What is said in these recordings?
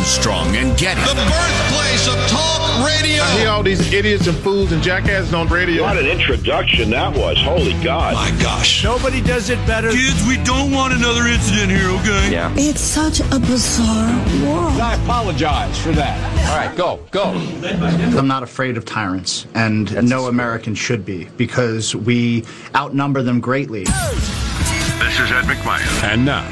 Armstrong and Getty. The birthplace of talk radio. I hear all these idiots and fools and jackasses on radio. What an introduction that was. Holy God. My gosh. Nobody does it better. Kids, we don't want another incident here, okay? Yeah. It's such a bizarre world. I apologize for that. All right, go, go. I'm not afraid of tyrants, and no American should be, because we outnumber them greatly. This is Ed McMahon. And now,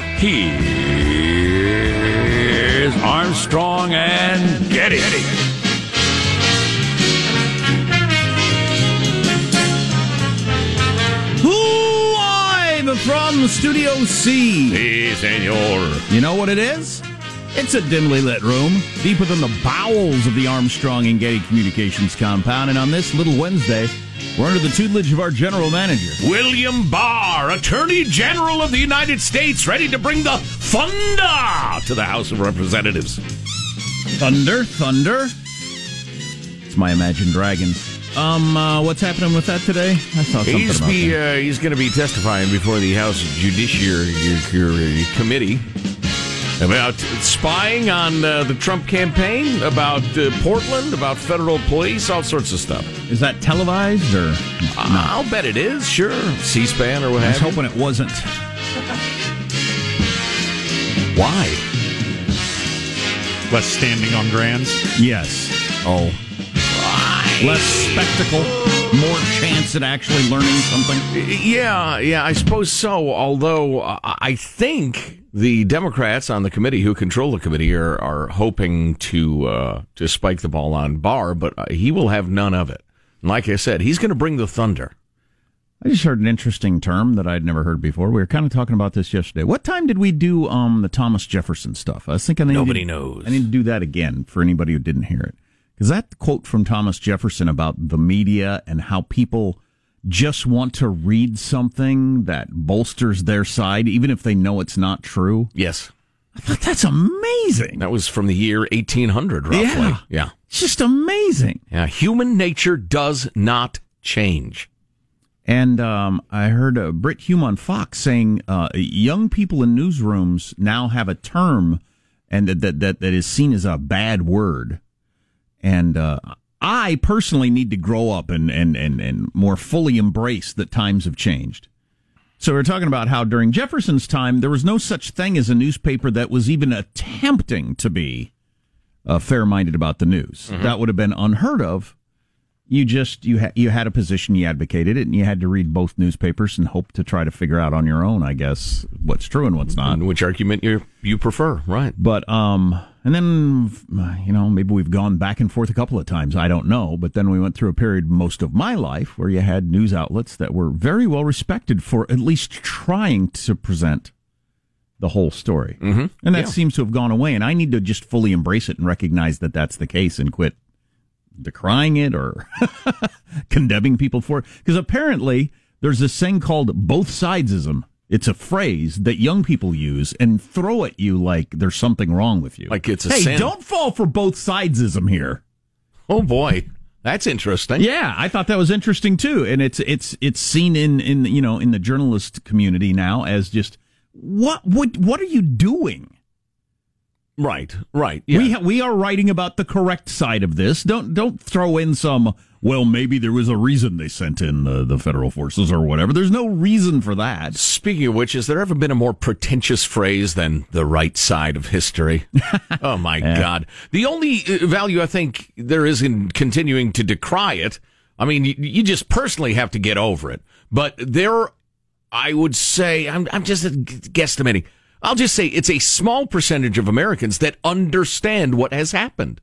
here's Armstrong and Getty. Live from Studio C. Si, senor. You know what it is? It's a dimly lit room deep within the bowels of the Armstrong and Getty Communications compound. And on this little Wednesday, we're under the tutelage of our general manager. William Barr, Attorney General of the United States, ready to bring the thunder to the House of Representatives. Thunder, thunder. It's my Imagine Dragons. Um, uh, what's happening with that today? I saw something He's about be that. uh, he's going to be testifying before the House Judiciary Committee about spying on uh, the Trump campaign, about uh, Portland, about federal police, all sorts of stuff. Is that televised or? I'll bet it is. Sure, C-SPAN or what I was have you. hoping it wasn't. Why? Less standing on grands. Yes. Oh, Less spectacle, more chance at actually learning something. Yeah, yeah, I suppose so. Although uh, I think the Democrats on the committee who control the committee are, are hoping to uh, to spike the ball on Barr, but uh, he will have none of it. And like I said, he's going to bring the thunder. I just heard an interesting term that I'd never heard before. We were kind of talking about this yesterday. What time did we do um, the Thomas Jefferson stuff? I was thinking I need Nobody to- knows. I need to do that again for anybody who didn't hear it. Because that quote from Thomas Jefferson about the media and how people just want to read something that bolsters their side, even if they know it's not true. Yes, I thought that's amazing. that was from the year 1800, roughly. Yeah. yeah. It's just amazing. Yeah, human nature does not change. And um, I heard uh, Britt Hume on Fox saying uh, young people in newsrooms now have a term, and that that that, that is seen as a bad word. And uh, I personally need to grow up and, and, and, and more fully embrace that times have changed. So we are talking about how during Jefferson's time there was no such thing as a newspaper that was even attempting to be uh, fair-minded about the news. That would have been unheard of. You just you ha- you had a position, you advocated it, and you had to read both newspapers and hope to try to figure out on your own, I guess, what's true and what's not. And which argument you you prefer, right? But um, and then you know maybe we've gone back and forth a couple of times. I don't know. But then we went through a period most of my life where you had news outlets that were very well respected for at least trying to present the whole story, mm-hmm. and that Yeah. seems to have gone away. And I need to just fully embrace it and recognize that that's the case and quit decrying it or condemning people for it. Because apparently there's this thing called both sidesism. It's a phrase that young people use and throw at you like there's something wrong with you. Like it's a hey, don't fall for both sidesism here. Oh boy, that's interesting. Yeah, I thought that was interesting too, and it's it's it's seen in in you know in the journalist community now as just what what what are you doing? Right, right. Yeah. We ha- we are writing about the correct side of this. Don't don't throw in some. Well, maybe there was a reason they sent in the, the federal forces or whatever. There's no reason for that. Speaking of which, has there ever been a more pretentious phrase than the right side of history? oh my God. The only uh, value I think there is in continuing to decry it, I mean, you, you just personally have to get over it. But there, I would say, I'm, I'm just guesstimating. I'll just say it's a small percentage of Americans that understand what has happened.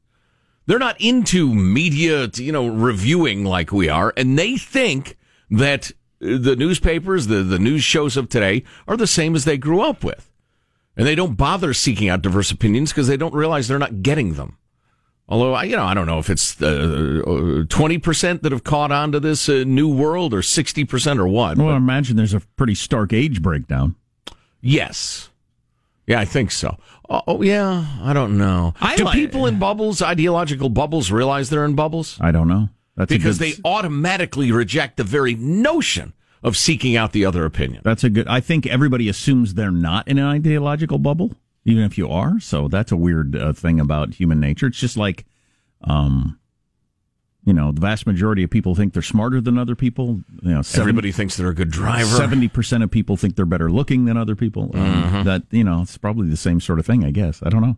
They're not into media, you know, reviewing like we are, and they think that the newspapers, the, the news shows of today are the same as they grew up with. And they don't bother seeking out diverse opinions because they don't realize they're not getting them. Although, I, you know, I don't know if it's uh, twenty percent that have caught on to this uh, new world or sixty percent or what. Well, but I imagine there's a pretty stark age breakdown. yes, yeah, I think so. Oh, oh, yeah, I don't know. I Do like- people in bubbles, ideological bubbles, realize they're in bubbles? I don't know. That's because good, they automatically reject the very notion of seeking out the other opinion. That's a good. I think everybody assumes they're not in an ideological bubble. even if you are. So that's a weird uh, thing about human nature. It's just like, um, you know, the vast majority of people think they're smarter than other people. You know, 70 Everybody thinks they're a good driver. Seventy percent of people think they're better looking than other people. Um, Mhm. That you know, it's probably the same sort of thing. I guess I don't know.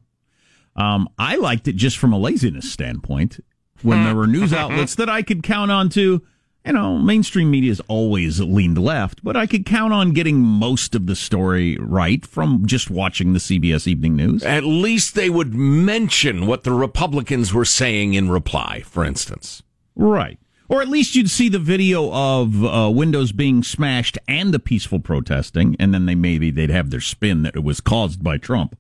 Um, I liked it just from a laziness standpoint when there were news outlets that I could count on to. You know, mainstream media media's always leaned left, but I could count on getting most of the story right from just watching the CBS Evening News. At least they would mention what the Republicans were saying in reply, for instance. Right. Or at least you'd see the video of uh, windows being smashed and the peaceful protesting, and then they maybe they'd have their spin that it was caused by Trump.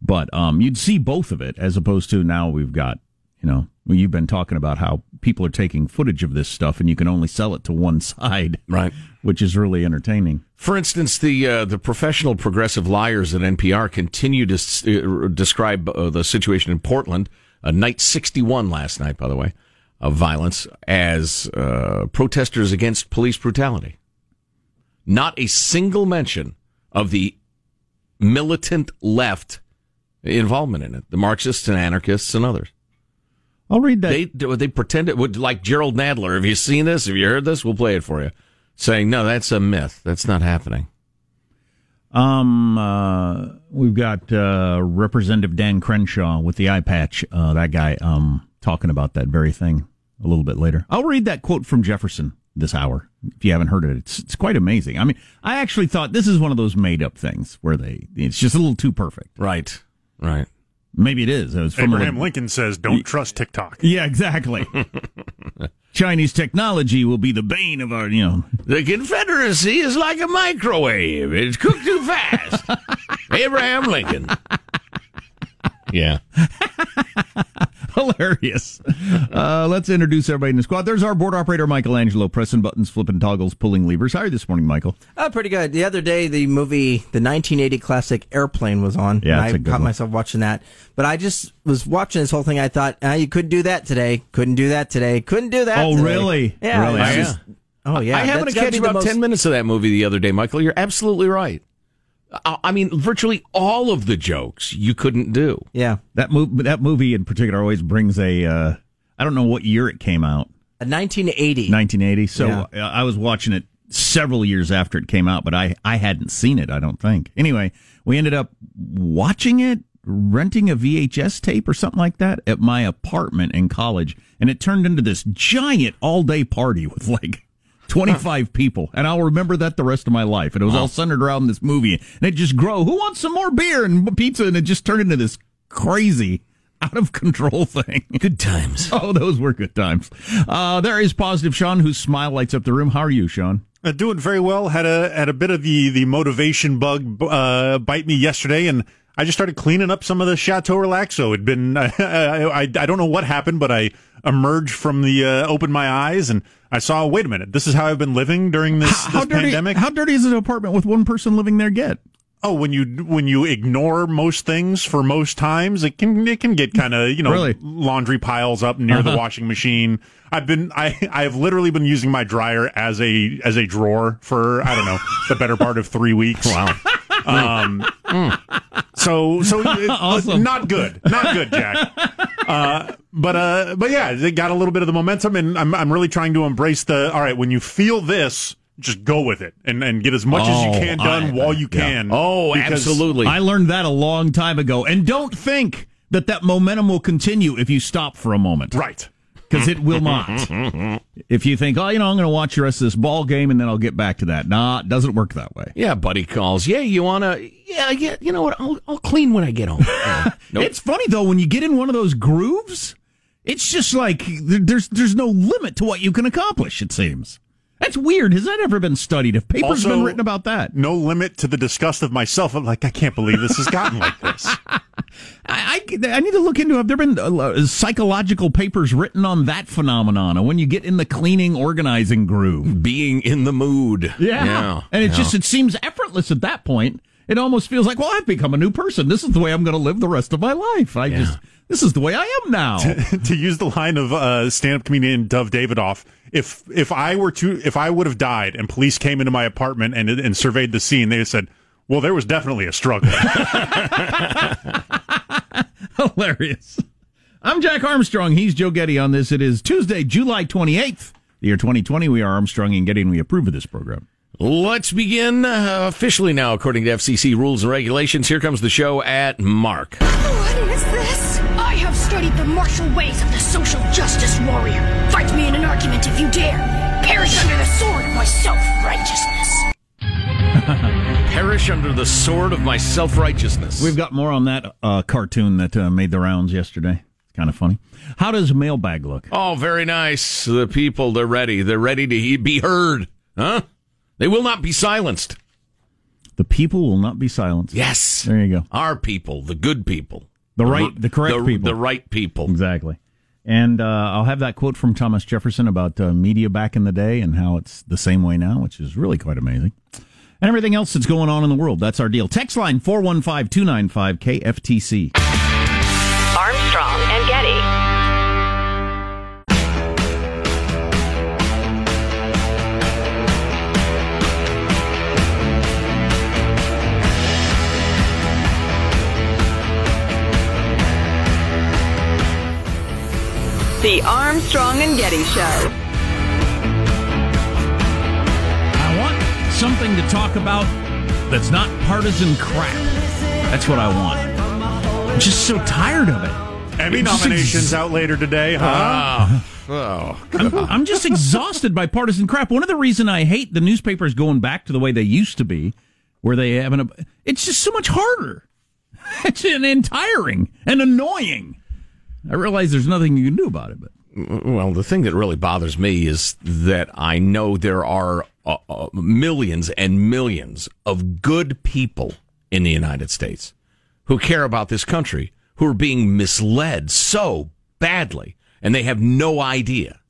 But um, you'd see both of it, as opposed to now we've got, you know, you've been talking about how people are taking footage of this stuff, and you can only sell it to one side, right? Which is really entertaining. For instance, the uh, the professional progressive liars at NPR continue to s- uh, describe uh, the situation in Portland, uh, night 61 last night, by the way, of violence, as uh, protesters against police brutality. Not a single mention of the militant left involvement in it, the Marxists and anarchists and others. I'll read that. They they pretend it would like Jerrold Nadler. Have you seen this? Have you heard this? We'll play it for you. Saying no, that's a myth. That's not happening. Um, uh, we've got uh, Representative Dan Crenshaw with the eye patch. Uh, that guy um, talking about that very thing a little bit later. I'll read that quote from Jefferson this hour. If you haven't heard it, it's it's quite amazing. I mean, I actually thought this is one of those made up things where they it's just a little too perfect. Right. Right. Maybe it is. It was from Abraham a, Lincoln says, "Don't trust TikTok." Yeah, exactly. Chinese technology will be the bane of our, you know. The Confederacy is like a microwave. It's cooked too fast. Abraham Lincoln. Yeah. Hilarious. Uh, let's introduce everybody in the squad. There's our board operator, Michelangelo, pressing buttons, flipping toggles, pulling levers. How are you this morning, Michael? Oh, pretty good. The other day, the movie, the 1980 classic Airplane was on. Yeah, and that's I a good caught one. myself watching that. But I just was watching this whole thing. I thought, ah, you couldn't do that today. Couldn't do that today. Couldn't do that. Oh, today." really? Yeah. Really? it's Yeah. just- oh, yeah. I happened That's to catch about most- 10 minutes of that movie the other day, Michael. You're absolutely right. I I mean, virtually all of the jokes you couldn't do. Yeah. That movie, that movie in particular, always brings a. Uh, I don't know what year it came out. A 1980. 1980. So Yeah. uh, I was watching it several years after it came out, but I I hadn't seen it. I don't think. Anyway, we ended up watching it, renting a VHS tape or something like that at my apartment in college, and it turned into this giant all day party with like. 25 people, and I'll remember that the rest of my life. And it was all centered around this movie, and it just grow. Who wants some more beer and pizza? And it just turned into this crazy, out of control thing. Good times. Oh, those were good times. Uh, there is positive Sean, whose smile lights up the room. How are you, Sean? Uh, doing very well. Had a had a bit of the the motivation bug uh, bite me yesterday, and I just started cleaning up some of the Chateau Relaxo. It'd been I, I, I don't know what happened, but I emerged from the uh, opened my eyes and I saw. Wait a minute, this is how I've been living during this, How this dirty? pandemic. How dirty is an apartment with one person living there get? Oh, when you when you ignore most things for most times, it can it can get kind of you know Really? laundry piles up near Uh-huh. the washing machine. I've been I I have literally been using my dryer as a as a drawer for I don't know the better part of three weeks. Wow. Um, so so it- Awesome. not good, not good, Jack. Uh, but uh, but yeah, they got a little bit of the momentum, and I'm I'm really trying to embrace the. All right, when you feel this, just go with it and and get as much as you Oh, can done I- while you yeah. can. Oh, absolutely. I learned that a long time ago. And don't think that that momentum will continue if you stop for a moment. Right. Because it will not. if you think, oh, you know, I'm going to watch the rest of this ball game and then I'll get back to that. Nah, it doesn't work that way. Yeah, buddy calls. Yeah, you want to? Yeah, yeah. You know what? I'll, I'll clean when I get home. Yeah. Nope. It's funny though when you get in one of those grooves, it's just like there's there's no limit to what you can accomplish. It seems that's weird. Has that ever been studied? Have papers Also- been written about that? no limit to the disgust of myself. I'm like, I can't believe this has gotten like this. I, I, I need to look into. Have there been uh, psychological papers written on that phenomenon? When you get in the cleaning, organizing groove, being in the mood. yeah, and it yeah. just it seems effortless at that point. It almost feels like, well, I've become a new person. This is the way I'm going to live the rest of my life. I just this is the way I am now. to use the line of uh, stand-up comedian Dov Davidoff, if if I were to if I would have died and police came into my apartment and and surveyed the scene, they said, Well, there was definitely a struggle. Hilarious. I'm Jack Armstrong. He's Joe Getty on this. It is Tuesday, July 28th, the year 2020. We are Armstrong and Getty, and we approve of this program. Let's begin uh, officially now, according to FCC rules and regulations. Here comes the show at Mark. What is this? I have studied the martial ways of the social justice warrior. Fight me in an argument if you dare. Perish under the sword of my self-righteousness. Perish under the sword of my self righteousness. We've got more on that uh, cartoon that uh, made the rounds yesterday. It's kind of funny. How does a mailbag look? Oh, very nice. The people, they're ready. They're ready to he- be heard. Huh? They will not be silenced. The people will not be silenced. Yes. There you go. Our people, the good people. The right, the correct the, people. The right people. Exactly. And uh, I'll have that quote from Thomas Jefferson about uh, media back in the day and how it's the same way now, which is really quite amazing. And everything else that's going on in the world. That's our deal. Text line 415 295 KFTC. Armstrong The Armstrong and Getty Show. I want something to talk about that's not partisan crap. That's what I want. I'm just so tired of it. Emmy It's nominations ex- out later today, huh? Ah. oh. I'm, I'm just exhausted by partisan crap. One of the reason I hate the newspapers going back to the way they used to be, where they have an, it's just so much harder. It's an and tiring and annoying. I realize there's nothing you can do about it, but Well, the thing that really bothers me is that I know there are uh, uh, millions and millions of good people in the United States who care about this country, who are being misled so badly, and they have no idea.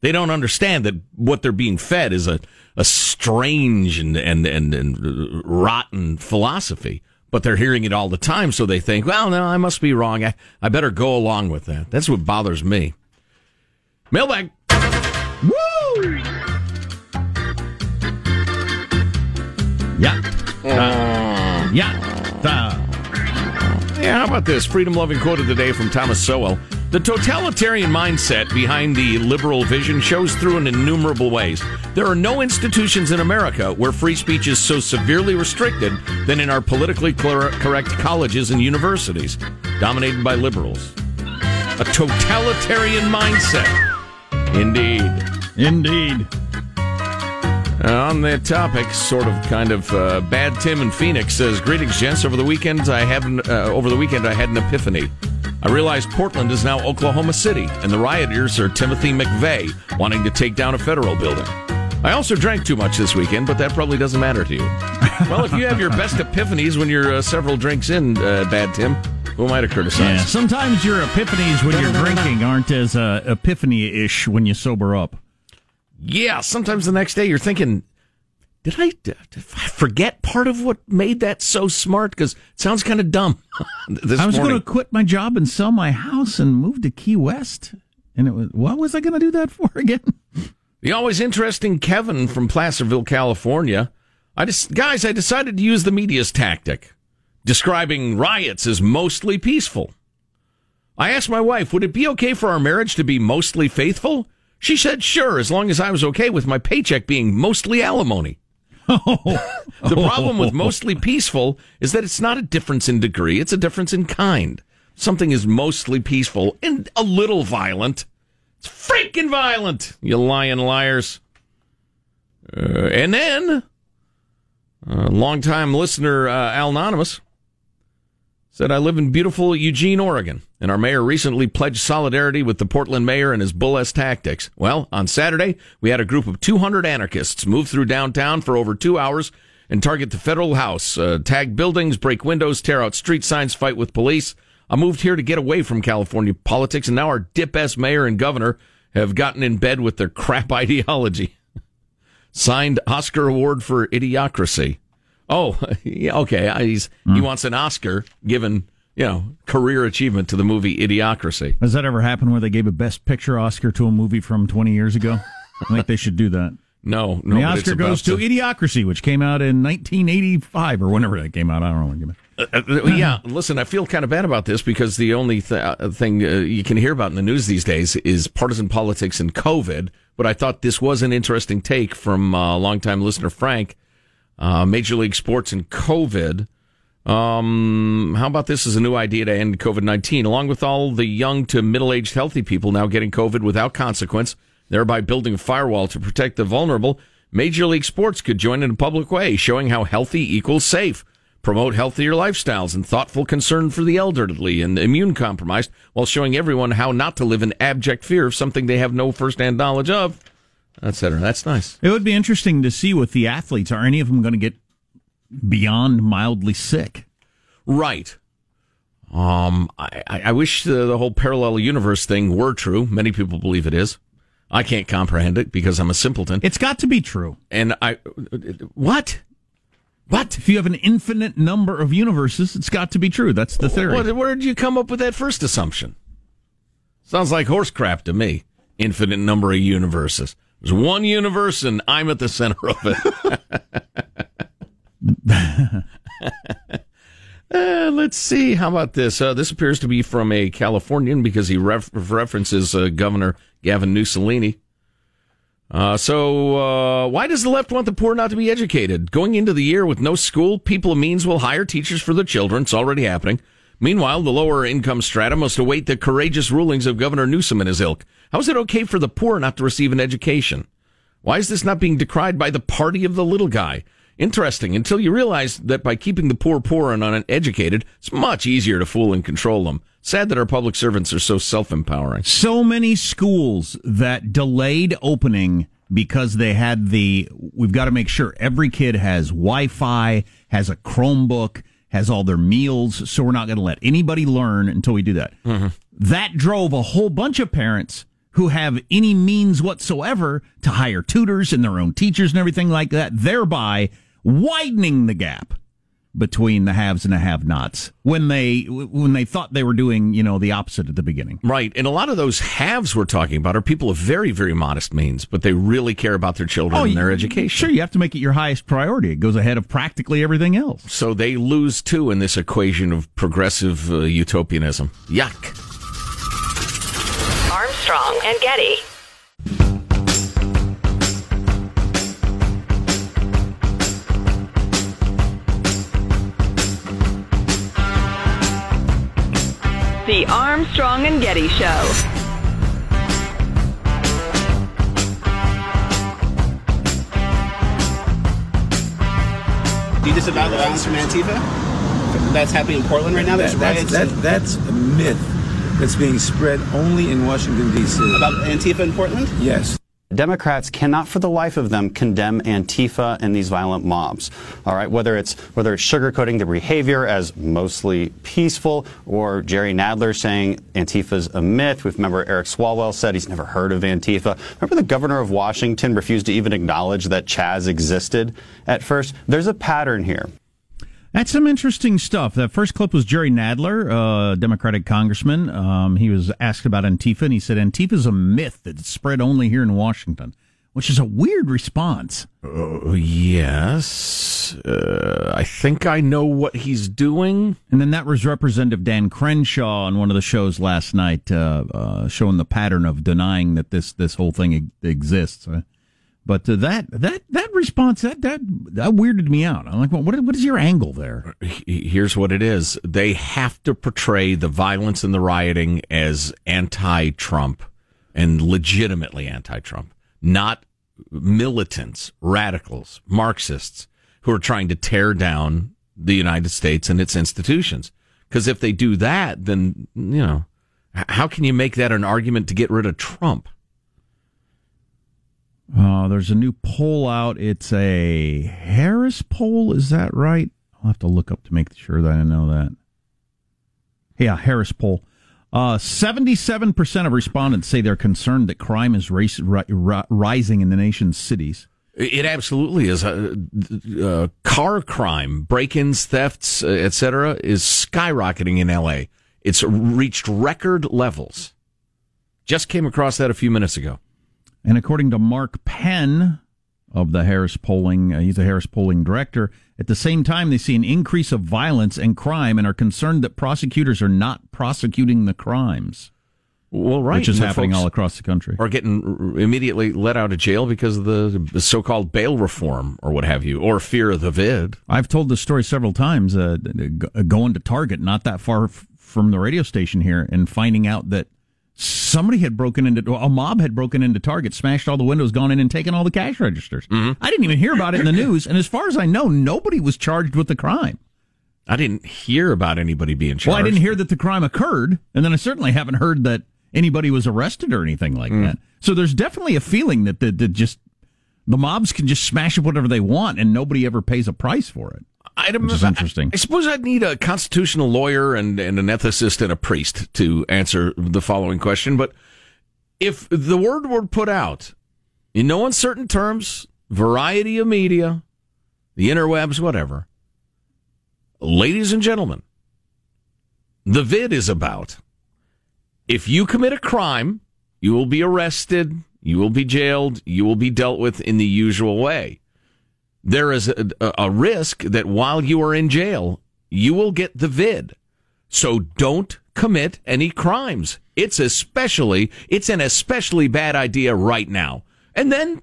They don't understand that what they're being fed is a, a strange and, and, and, and rotten philosophy, but they're hearing it all the time, so they think, well, no, I must be wrong. I, I better go along with that. That's what bothers me. Mailbag. Woo! Yeah. Uh, yeah. Uh, Yeah, how about this? Freedom loving quote of the day from Thomas Sowell. The totalitarian mindset behind the liberal vision shows through in innumerable ways. There are no institutions in America where free speech is so severely restricted than in our politically correct colleges and universities, dominated by liberals. A totalitarian mindset. Indeed. Indeed. Uh, on that topic, sort of, kind of, uh, bad Tim in Phoenix says, "Greetings, gents. Over the weekend, I an, uh, over the weekend I had an epiphany. I realize Portland is now Oklahoma City, and the rioters are Timothy McVeigh wanting to take down a federal building. I also drank too much this weekend, but that probably doesn't matter to you. well, if you have your best epiphanies when you're uh, several drinks in, uh, bad Tim, who am I to criticize? yeah. Sometimes your epiphanies when you're drinking aren't as uh, epiphany-ish when you sober up. Yeah, sometimes the next day you're thinking, did I, did I forget part of what made that so smart? Because it sounds kind of dumb. I was going to quit my job and sell my house and move to Key West. And it was, what was I going to do that for again? The always interesting Kevin from Placerville, California. I just, guys, I decided to use the media's tactic, describing riots as mostly peaceful. I asked my wife, would it be okay for our marriage to be mostly faithful? She said, sure, as long as I was okay with my paycheck being mostly alimony. The problem with mostly peaceful is that it's not a difference in degree, it's a difference in kind. Something is mostly peaceful and a little violent. It's freaking violent, you lying liars. Uh, and then, uh, longtime listener uh, Al Anonymous said, I live in beautiful Eugene, Oregon, and our mayor recently pledged solidarity with the Portland mayor and his bull ass tactics. Well, on Saturday, we had a group of 200 anarchists move through downtown for over two hours and target the federal house, uh, tag buildings, break windows, tear out street signs, fight with police. I moved here to get away from California politics, and now our dip ass mayor and governor have gotten in bed with their crap ideology. Signed Oscar Award for Idiocracy. Oh, yeah, okay. He's he wants an Oscar given you know career achievement to the movie Idiocracy. Has that ever happened where they gave a Best Picture Oscar to a movie from 20 years ago? I think they should do that. No, no. The Oscar goes to Idiocracy, which came out in 1985 or whenever that came out. I don't know. when it came out. Uh, uh, yeah, listen, I feel kind of bad about this because the only th- uh, thing uh, you can hear about in the news these days is partisan politics and COVID. But I thought this was an interesting take from uh, longtime listener Frank. Uh, Major League Sports and COVID. Um, how about this as a new idea to end COVID 19? Along with all the young to middle aged healthy people now getting COVID without consequence, thereby building a firewall to protect the vulnerable, Major League Sports could join in a public way, showing how healthy equals safe promote healthier lifestyles and thoughtful concern for the elderly and immune compromised while showing everyone how not to live in abject fear of something they have no first hand knowledge of, etc. That's nice. It would be interesting to see with the athletes. Are any of them going to get beyond mildly sick? Right. Um, I, I wish the, the whole parallel universe thing were true. Many people believe it is. I can't comprehend it because I'm a simpleton. It's got to be true. And I, what? What? If you have an infinite number of universes, it's got to be true. That's the theory. What, where did you come up with that first assumption? Sounds like horse crap to me. Infinite number of universes. There's one universe, and I'm at the center of it. uh, let's see. How about this? Uh, this appears to be from a Californian because he ref- references uh, Governor Gavin Mussolini. Uh, so, uh, why does the left want the poor not to be educated? Going into the year with no school, people of means will hire teachers for their children. It's already happening. Meanwhile, the lower income strata must await the courageous rulings of Governor Newsom and his ilk. How is it okay for the poor not to receive an education? Why is this not being decried by the party of the little guy? Interesting, until you realize that by keeping the poor poor and uneducated, it's much easier to fool and control them. Sad that our public servants are so self-empowering. So many schools that delayed opening because they had the, we've got to make sure every kid has Wi-Fi, has a Chromebook, has all their meals, so we're not going to let anybody learn until we do that. Mm-hmm. That drove a whole bunch of parents who have any means whatsoever to hire tutors and their own teachers and everything like that, thereby widening the gap between the haves and the have-nots when they when they thought they were doing you know the opposite at the beginning. Right, and a lot of those haves we're talking about are people of very very modest means, but they really care about their children and their education. Sure, you have to make it your highest priority. It goes ahead of practically everything else. So they lose too in this equation of progressive uh, utopianism. Yuck. Armstrong and Getty. The Armstrong and Getty Show. Do you disavow the violence from Antifa? That's happening in Portland right now. There's That- riots that's, that, that's a myth that's being spread only in Washington, D.C. about Antifa in Portland. Yes. Democrats cannot for the life of them condemn Antifa and these violent mobs. All right, whether it's whether it's sugarcoating their behavior as mostly peaceful or Jerry Nadler saying Antifa's a myth. We remember Eric Swalwell said he's never heard of Antifa. Remember the governor of Washington refused to even acknowledge that Chaz existed at first. There's a pattern here. That's some interesting stuff. That first clip was Jerry Nadler, uh, Democratic congressman. Um, he was asked about Antifa, and he said Antifa is a myth that's spread only here in Washington, which is a weird response. Uh, yes, uh, I think I know what he's doing. And then that was Representative Dan Crenshaw on one of the shows last night, uh, uh, showing the pattern of denying that this this whole thing e- exists. Uh, but uh, that that that response that that that weirded me out. I'm like, well, what what is your angle there? Here's what it is: they have to portray the violence and the rioting as anti-Trump and legitimately anti-Trump, not militants, radicals, Marxists who are trying to tear down the United States and its institutions. Because if they do that, then you know, how can you make that an argument to get rid of Trump? Uh, there's a new poll out. It's a Harris poll. Is that right? I'll have to look up to make sure that I know that. Yeah, Harris poll. Uh, 77% of respondents say they're concerned that crime is race, ri- ri- rising in the nation's cities. It absolutely is. Uh, uh, car crime, break-ins, thefts, uh, etc., is skyrocketing in L.A. It's reached record levels. Just came across that a few minutes ago. And according to Mark Penn, of the Harris polling. Uh, he's a Harris polling director. At the same time, they see an increase of violence and crime and are concerned that prosecutors are not prosecuting the crimes. Well, right, which is and happening all across the country. Are getting immediately let out of jail because of the so-called bail reform or what have you, or fear of the vid. I've told this story several times. Uh, going to Target, not that far f- from the radio station here, and finding out that somebody had broken into a mob had broken into Target, smashed all the windows, gone in and taken all the cash registers. Mm-hmm. I didn't even hear about it in the news, and as far as I know, nobody was charged with the crime. I didn't hear about anybody being charged. Well, I didn't hear that the crime occurred, and then I certainly haven't heard that anybody was arrested or anything like Mm. that. So there's definitely a feeling that the, that just the mobs can just smash up whatever they want, and nobody ever pays a price for it. Is interesting. I, I suppose I'd need a constitutional lawyer and, and an ethicist and a priest to answer the following question. But if the word were put out in no uncertain terms, variety of media, the interwebs, whatever, ladies and gentlemen, the vid is about if you commit a crime, you will be arrested, you will be jailed, you will be dealt with in the usual way there is a, a, risk that while you are in jail, you will get the vid. So don't commit any crimes. It's especially, it's an especially bad idea right now. And then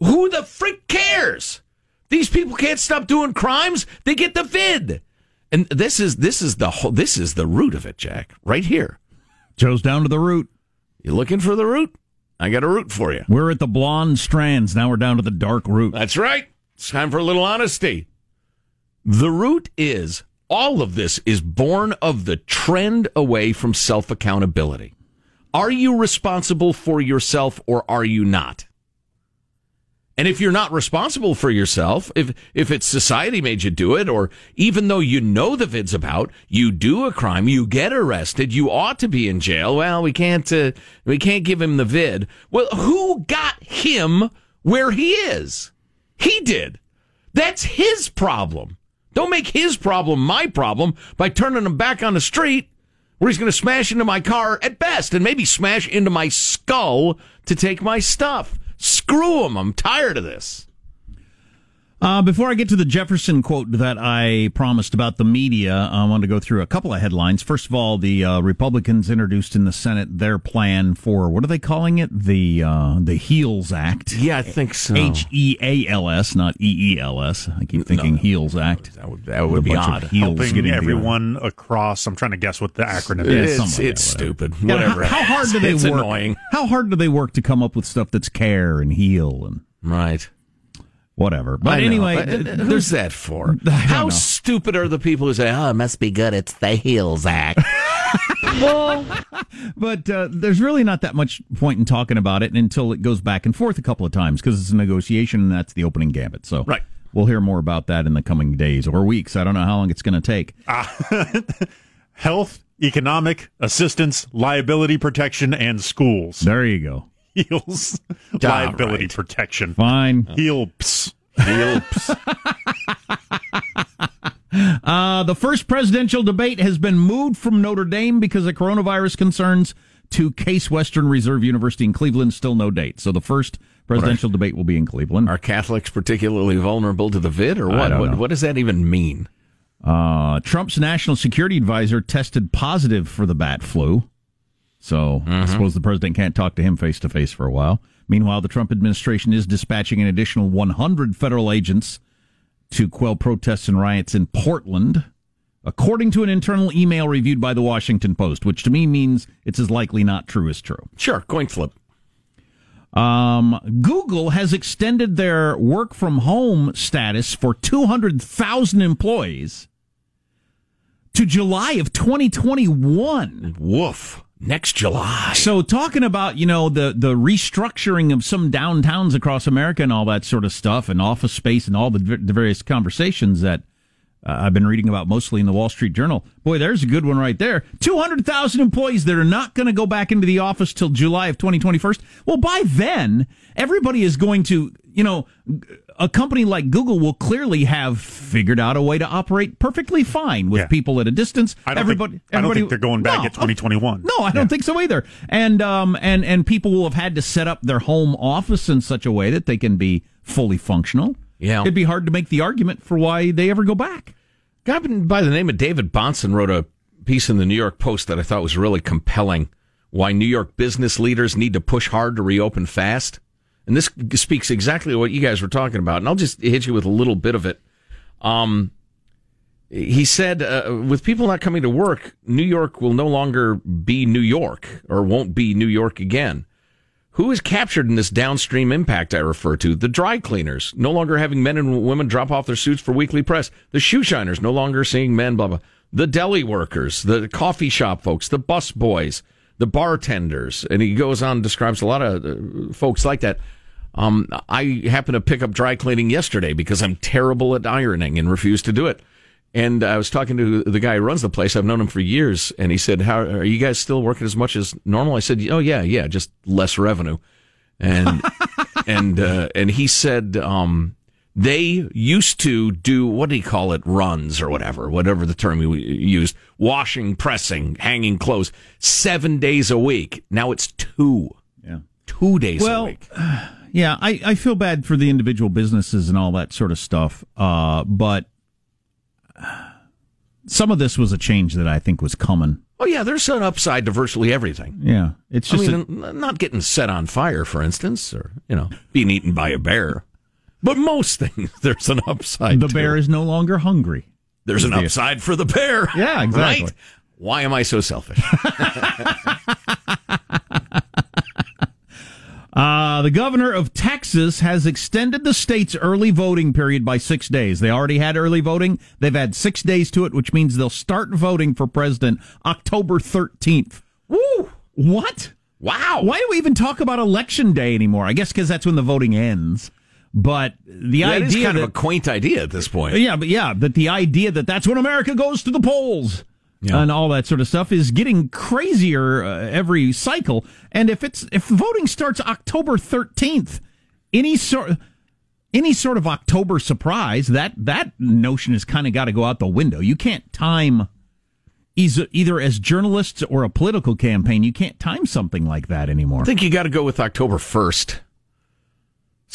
who the frick cares? These people can't stop doing crimes. They get the vid. And this is, this is the whole, this is the root of it, Jack, right here. Joe's down to the root. You looking for the root? I got a root for you. We're at the blonde strands. Now we're down to the dark root. That's right. It's time for a little honesty. The root is all of this is born of the trend away from self accountability. Are you responsible for yourself or are you not? And if you're not responsible for yourself, if if it's society made you do it, or even though you know the vid's about, you do a crime, you get arrested, you ought to be in jail. Well, we can't uh, we can't give him the vid. Well, who got him where he is? He did. That's his problem. Don't make his problem my problem by turning him back on the street where he's going to smash into my car at best and maybe smash into my skull to take my stuff. Screw him. I'm tired of this. Uh, before I get to the Jefferson quote that I promised about the media, I want to go through a couple of headlines. First of all, the uh, Republicans introduced in the Senate their plan for what are they calling it? The uh, the Heals Act. Yeah, I think so. H E A L S, not E E L S. I keep thinking No. Heals Act. That would, that would be A bunch of odd. heels Helping getting everyone across. I'm trying to guess what the acronym Yeah, is. It's, like it's that, whatever. stupid. Yeah, Whatever. How, how hard do they it's work? annoying. How hard do they work to come up with stuff that's care and heal and Right. Whatever? But I anyway, But, uh, th- who's that for? How know. stupid are the people who say, "Oh, it must be good. It's the Heels Act." But uh, there's really not that much point in talking about it until it goes back and forth a couple of times because it's a negotiation and that's the opening gambit. So Right. we'll hear more about that in the coming days or weeks. I don't know how long it's going to take. Health, economic, assistance, liability protection, and schools. There you go. Heals, All liability right. protection. Fine. Heals. Uh, the first presidential debate has been moved from Notre Dame because of coronavirus concerns to Case Western Reserve University in Cleveland. Still no date. So the first presidential debate will be in Cleveland. Are Catholics particularly vulnerable to the vid, or I what? don't What, know. what does that even mean? Uh, Trump's national security advisor tested positive for the bat flu. So I suppose the president can't talk to him face to face for a while. Meanwhile, the Trump administration is dispatching an additional 100 federal agents to quell protests and riots in Portland, according to an internal email reviewed by the Washington Post, which to me means it's as likely not true as true. Sure, coin flip. Um, Google has extended their work from home status for 200,000 employees to July of 2021. Woof. Next July. So talking about, you know, the, the restructuring of some downtowns across America and all that sort of stuff and office space and all the, the various conversations that uh, I've been reading about mostly in the Wall Street Journal. Boy, there's a good one right there. 200,000 employees that are not going to go back into the office till July of 2021. Well, by then, everybody is going to, you know, a company like Google will clearly have figured out a way to operate perfectly fine with Yeah. people at a distance. I don't everybody, think, I don't think they're going back No, at 2021. no, I don't think so either. And um and and people will have had to set up their home office in such a way that they can be fully functional. Yeah. it'd be hard to make the argument for why they ever go back. guy by the name of David Bahnsen wrote a piece in the New York Post that I thought was really compelling. Why New York business leaders need to push hard to reopen fast. And this speaks exactly to what you guys were talking about. And I'll just hit you with a little bit of it. Um, he said, uh, with people not coming to work, New York will no longer be New York or won't be New York again. Who is captured in this downstream impact I refer to? The dry cleaners, no longer having men and women drop off their suits for weekly press. The shoe shiners, no longer seeing men, blah, blah. The deli workers, the coffee shop folks, the bus boys, the bartenders. And he goes on describes a lot of uh, folks like that. Um, I happened to pick up dry cleaning yesterday because I'm terrible at ironing and refuse to do it. And I was talking to the guy who runs the place. I've known him for years, and he said, "How are you guys still working as much as normal?" I said, "Oh yeah, yeah, just less revenue." And and uh, and he said um, they used to do what do you call it runs or whatever, whatever the term you used, washing, pressing, hanging clothes, seven days a week. Now it's two, Yeah. two days Well, a week. Yeah, I, I feel bad for the individual businesses and all that sort of stuff. Uh, but some of this was a change that I think was coming. Oh yeah, there's an upside to virtually everything. Yeah, it's just a- mean, n- not getting set on fire, for instance, or you know, being eaten by a bear. But most things, there's an upside. the bear is no longer hungry. There's an The- upside for the bear. Yeah, exactly. Right? Why am I so selfish? Uh, the governor of Texas has extended the state's early voting period by six days. They already had early voting. They've had six days to it, which means they'll start voting for president October 13th. Woo! What? Wow. Why do we even talk about election day anymore? I guess because that's when the voting ends. But the that idea is kind that, of a quaint idea at this point. yeah, but yeah, but the idea that that's when America goes to the polls and all that sort of stuff is getting crazier uh, every cycle. And if it's if voting starts October thirteenth, any sort any sort of October surprise that that notion has kind of got to go out the window. You can't time. Either, either as journalists or a political campaign, you can't time something like that anymore. I think you got to go with October 1st.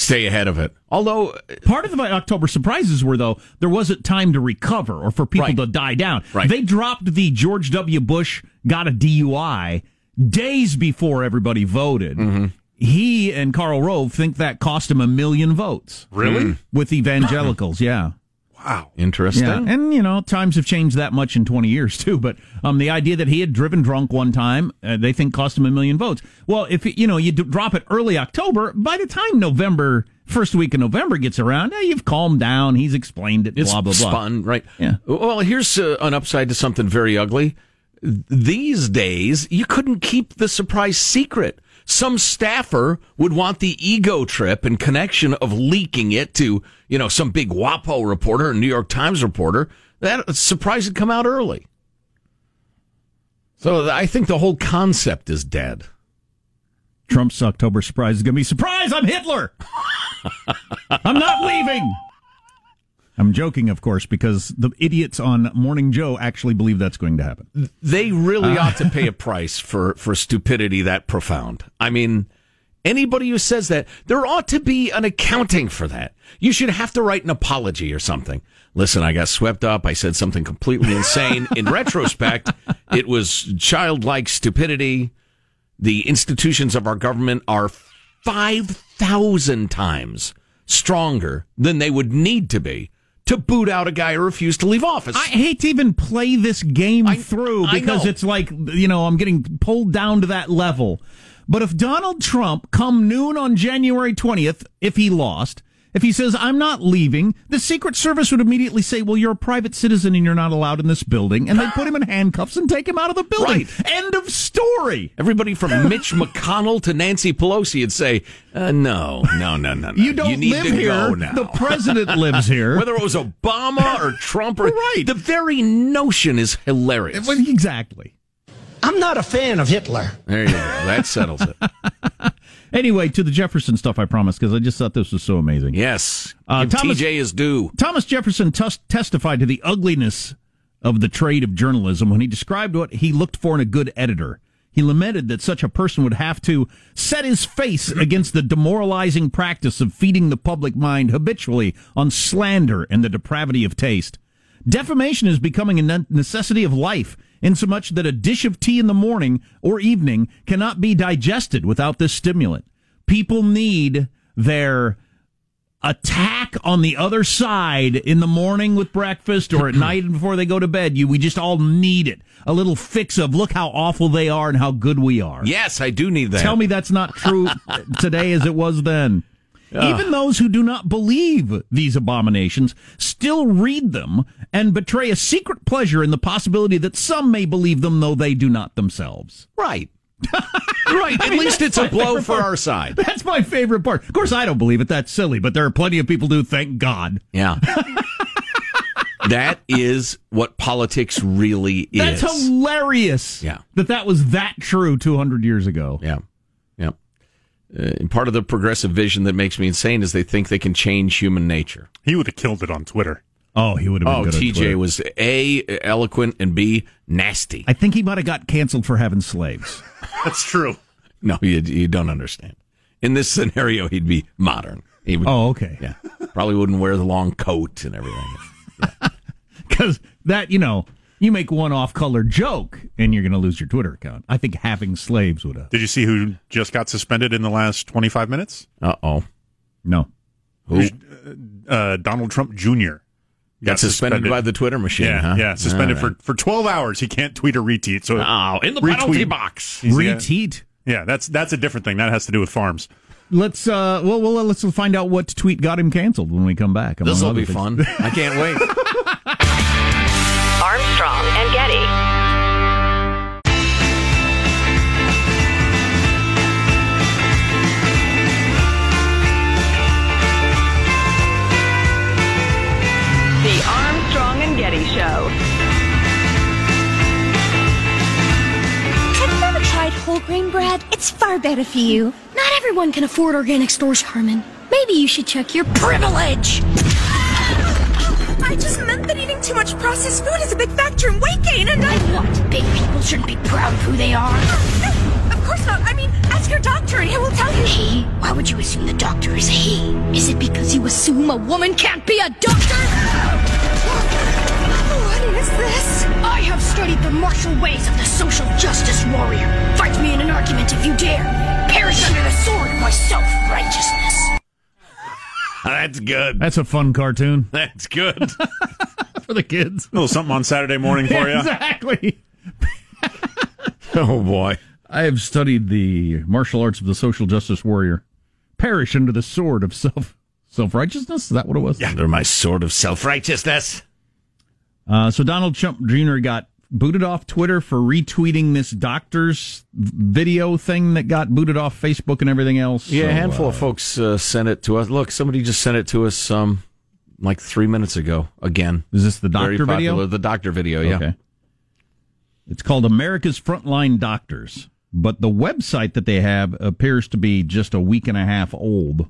Stay ahead of it. Although, Part of the October surprises were, though, there wasn't time to recover or for people Right. to die down. Right. They dropped the George W. Bush got a DUI days before everybody voted. Mm-hmm. He and Karl Rove think that cost him a million votes. Really? With evangelicals, yeah. Wow. interesting. Yeah, and you know times have changed that much in twenty years too. But um, the idea that he had driven drunk one time, uh, they think cost him a million votes. Well, if you know you d- drop it early October, by the time November first week of November gets around, eh, you've calmed down. He's explained it. It's blah blah blah. spun, right? Yeah. Well, here's uh, an upside to something very ugly. These days, you couldn't keep the surprise secret. Some staffer would want the ego trip and connection of leaking it to, you know, some big WAPO reporter, a New York Times reporter. That surprise would come out early. So I think the whole concept is dead. Trump's October surprise is going to be surprise. I'm Hitler. I'm not leaving. I'm joking, of course, because the idiots on Morning Joe actually believe that's going to happen. They really Uh. ought to pay a price for, for stupidity that profound. I mean, anybody who says that, there ought to be an accounting for that. You should have to write an apology or something. Listen, I got swept up. I said something completely insane. In retrospect, it was childlike stupidity. The institutions of our government are 5,000 times stronger than they would need to be to boot out a guy who refused to leave office. I hate to even play this game through because it's like, you know, I'm getting pulled down to that level. But if Donald Trump, come noon on January 20th, if he lost, If he says, I'm not leaving, the Secret Service would immediately say, Well, you're a private citizen and you're not allowed in this building. And they'd put him in handcuffs and take him out of the building. Right. End of story. Everybody from Mitch McConnell to Nancy Pelosi would say, uh, "No, no, no, no, no. You don't need live to here. Go now. The president lives here. Whether it was Obama or Trump or Right. the very notion is hilarious. Well, exactly. I'm not a fan of Hitler. There you go. That settles it. Anyway, to the Jefferson stuff, I promise, because I just thought this was so amazing. Yes. Uh, Thomas- TJ is due. Thomas Jefferson tus- testified to the ugliness of the trade of journalism when he described what he looked for in a good editor. He lamented that such a person would have to set his face against the demoralizing practice of feeding the public mind habitually on slander and the depravity of taste. Defamation is becoming a necessity of life, insomuch that a dish of tea in the morning or evening cannot be digested without this stimulant. People need their attack on the other side in the morning with breakfast or at night before they go to bed. You, we just all need it. A little fix of look how awful they are and how good we are. Yes, I do need that. Tell me that's not true today as it was then. Even those who do not believe these abominations still read them and betray a secret pleasure in the possibility that some may believe them, though they do not themselves. Right. right. At I mean, least it's a blow for part. our side. That's my favorite part. Of course, I don't believe it. That's silly, but there are plenty of people who thank God. Yeah. that is what politics really is. That's hilarious. Yeah. That that was that true 200 years ago. Yeah. Yeah. Uh, and part of the progressive vision that makes me insane is they think they can change human nature. He would have killed it on Twitter. Oh, he would have been Oh, good on TJ Twitter. was A, eloquent, and B, nasty. I think he might have got canceled for having slaves. That's true. No, you, you don't understand. In this scenario, he'd be modern. He would, Oh, okay. Yeah. Probably wouldn't wear the long coat and everything. Because that, you know, you make one off color joke and you're going to lose your Twitter account. I think having slaves would have. Did you see who just got suspended in the last 25 minutes? Uh oh. No. Who? Uh, Donald Trump Jr. Got suspended by the Twitter machine, Yeah, huh? yeah, suspended All right. for, for 12 hours. He can't tweet or retweet. So Oh, in the retweet. penalty box. He's- Reteat. Yeah, that's that's a different thing. That has to do with farms. Let's uh well, well let's find out what tweet got him canceled when we come back. among This will be things. fun. I can't wait. Armstrong and Getty. The Armstrong and Getty Show. Have you ever tried whole grain bread? It's far better for you. Not everyone can afford organic stores, Carmen. Maybe you should check your privilege. I just meant that eating too much processed food is a big factor in weight gain, and I. What? Big people shouldn't be proud of who they are. Oh, no, of course not. I mean, ask your doctor, and he will tell you. He? Why would you assume the doctor is he? Is it because you assume a woman can't be a doctor? What is this? I have studied the martial ways of the social justice warrior. Fight me in an argument if you dare. Perish under the sword of my self-righteousness. That's good. That's a fun cartoon That's good. for the kids. A little something on Saturday morning for you. exactly. oh, boy. I have studied the martial arts of the social justice warrior. Perish under the sword of self self righteousness. Is that what it was? Yeah, under my sword of self righteousness. Uh, so Donald Trump Jr. got booted off Twitter for retweeting this doctor's video thing that got booted off Facebook and everything else. Yeah, So, a handful uh, of folks uh, sent it to us. Look, somebody just sent it to us um, like three minutes ago. Again, Is this the doctor video? popular. The doctor video, yeah. Okay. It's called America's Frontline Doctors, but the website that they have appears to be just a week and a half old,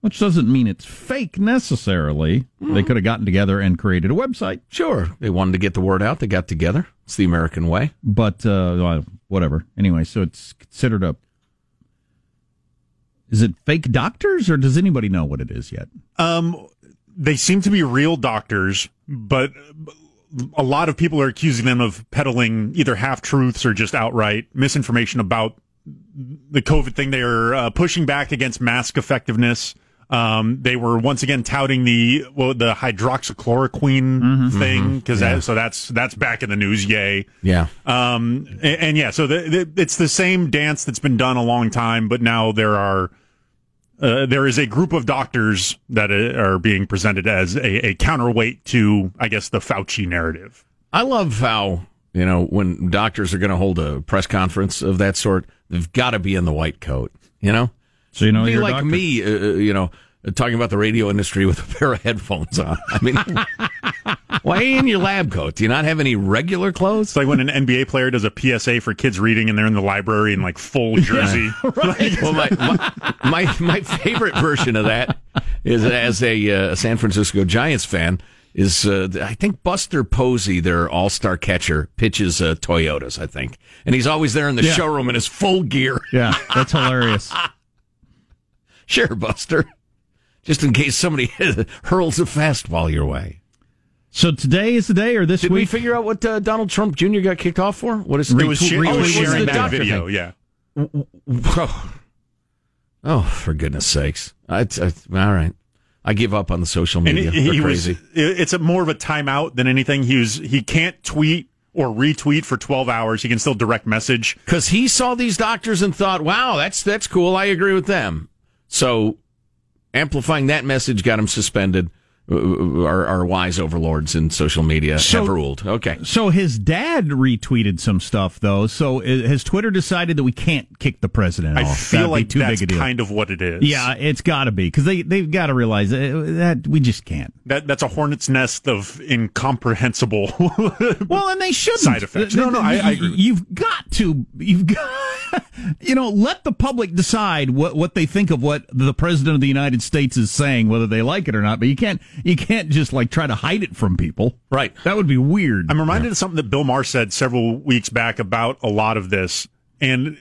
which doesn't mean it's fake necessarily. They could have gotten together and created a website, Sure, they wanted to get the word out. They got together. It's the American way. but uh, whatever. Anyway, so it's considered a. Is it fake doctors, or does anybody know what it is yet? Um, they seem to be real doctors, but a lot of people are accusing them of peddling either half truths or just outright misinformation about the COVID thing. They are uh, pushing back against mask effectiveness. Um, they were once again touting the well, the hydroxychloroquine thing because that, so that's that's back in the news. Yay! Yeah. Um, and, and yeah, so the, the, it's the same dance that's been done a long time, but now there are uh, there is a group of doctors that uh, are being presented as a, a counterweight to, I guess, the Fauci narrative. I love how you know when doctors are going to hold a press conference of that sort, they've got to be in the white coat. You know, so you know be like doctor. me. Uh, you know, talking about the radio industry with a pair of headphones on. I mean, why in your lab coat? Do you not have any regular clothes? It's like when an NBA player does a PSA for kids reading and they're in the library in like full jersey. Right. well, my, my, my my favorite version of that is as a uh, San Francisco Giants fan is uh, I think Buster Posey, their All Star catcher, pitches uh, Toyotas. I think, and he's always there in the Yeah. showroom in his full gear. Yeah, that's hilarious. Sure, Buster. Just in case somebody hurls a fastball your way. So today is the day, or this week? Did we figure out what uh, Donald Trump Jr. got kicked off for? What is It was, Retweet- sh- it retweet- was sharing the that video, thing. yeah. Oh, for goodness sakes! I, I, all right, I give up on the social And media. he, They're was, crazy. it's a more of a timeout than anything. He was, he can't tweet or retweet for 12 hours. He can still direct message. because he saw these doctors and thought, "Wow, that's that's cool. I agree with them." So, amplifying that message got him suspended. Our, our wise overlords in social media So- have ruled. Okay, So his dad retweeted some stuff though. So i- has Twitter decided that we can't kick the president I off? feel That'd like too that's big a deal. kind of what it is. yeah, it's got to be because they they've got to realize that, that we just can't. That that's a hornet's nest of incomprehensible. Well, and they shouldn't. Side effects. No, no, I- I agree You've got to, you've got, you know, let the public decide what, what they think of what the president of the United States is saying, whether they like it or not. But you can't, you can't just like try to hide it from people. right. That would be weird. I'm reminded of something that Bill Maher said several weeks back about a lot of this. And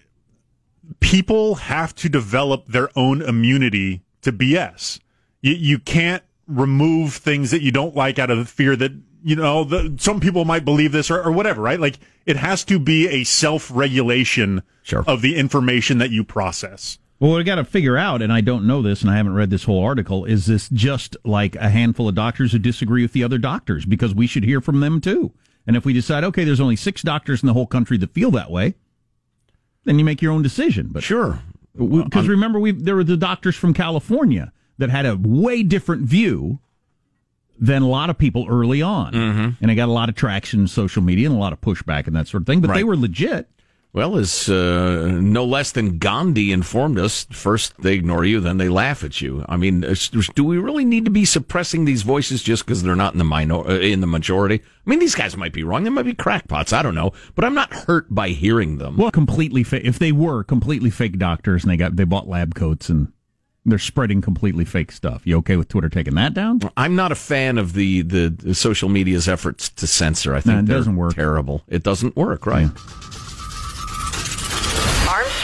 people have to develop their own immunity to BS. You, you can't remove things that you don't like out of fear that, you know, the, some people might believe this or, or whatever, right? Like it has to be a self regulation Sure. of the information that you process. Well, we got to figure out, and I don't know this, and I haven't read this whole article. Is this just like a handful of doctors who disagree with the other doctors? Because we should hear from them too. And if we decide, okay, there's only six doctors in the whole country that feel that way, then you make your own decision. But Sure. because remember, we there were the doctors from California that had a way different view than a lot of people early on, Mm-hmm. and it got a lot of traction in social media and a lot of pushback and that sort of thing. But they were legit. Well, as uh, no less than Gandhi informed us, first they ignore you, then they laugh at you. I mean, do we really need to be suppressing these voices just because they're not in the minor uh, in the majority? I mean, these guys might be wrong; they might be crackpots. I don't know, but I'm not hurt by hearing them. Well, completely fake. If they were completely fake doctors and they got they bought lab coats and they're spreading completely fake stuff, you okay with Twitter taking that down? I'm not a fan of the, the, the social media's efforts to censor. I think No, it doesn't work. Terrible. It doesn't work, right?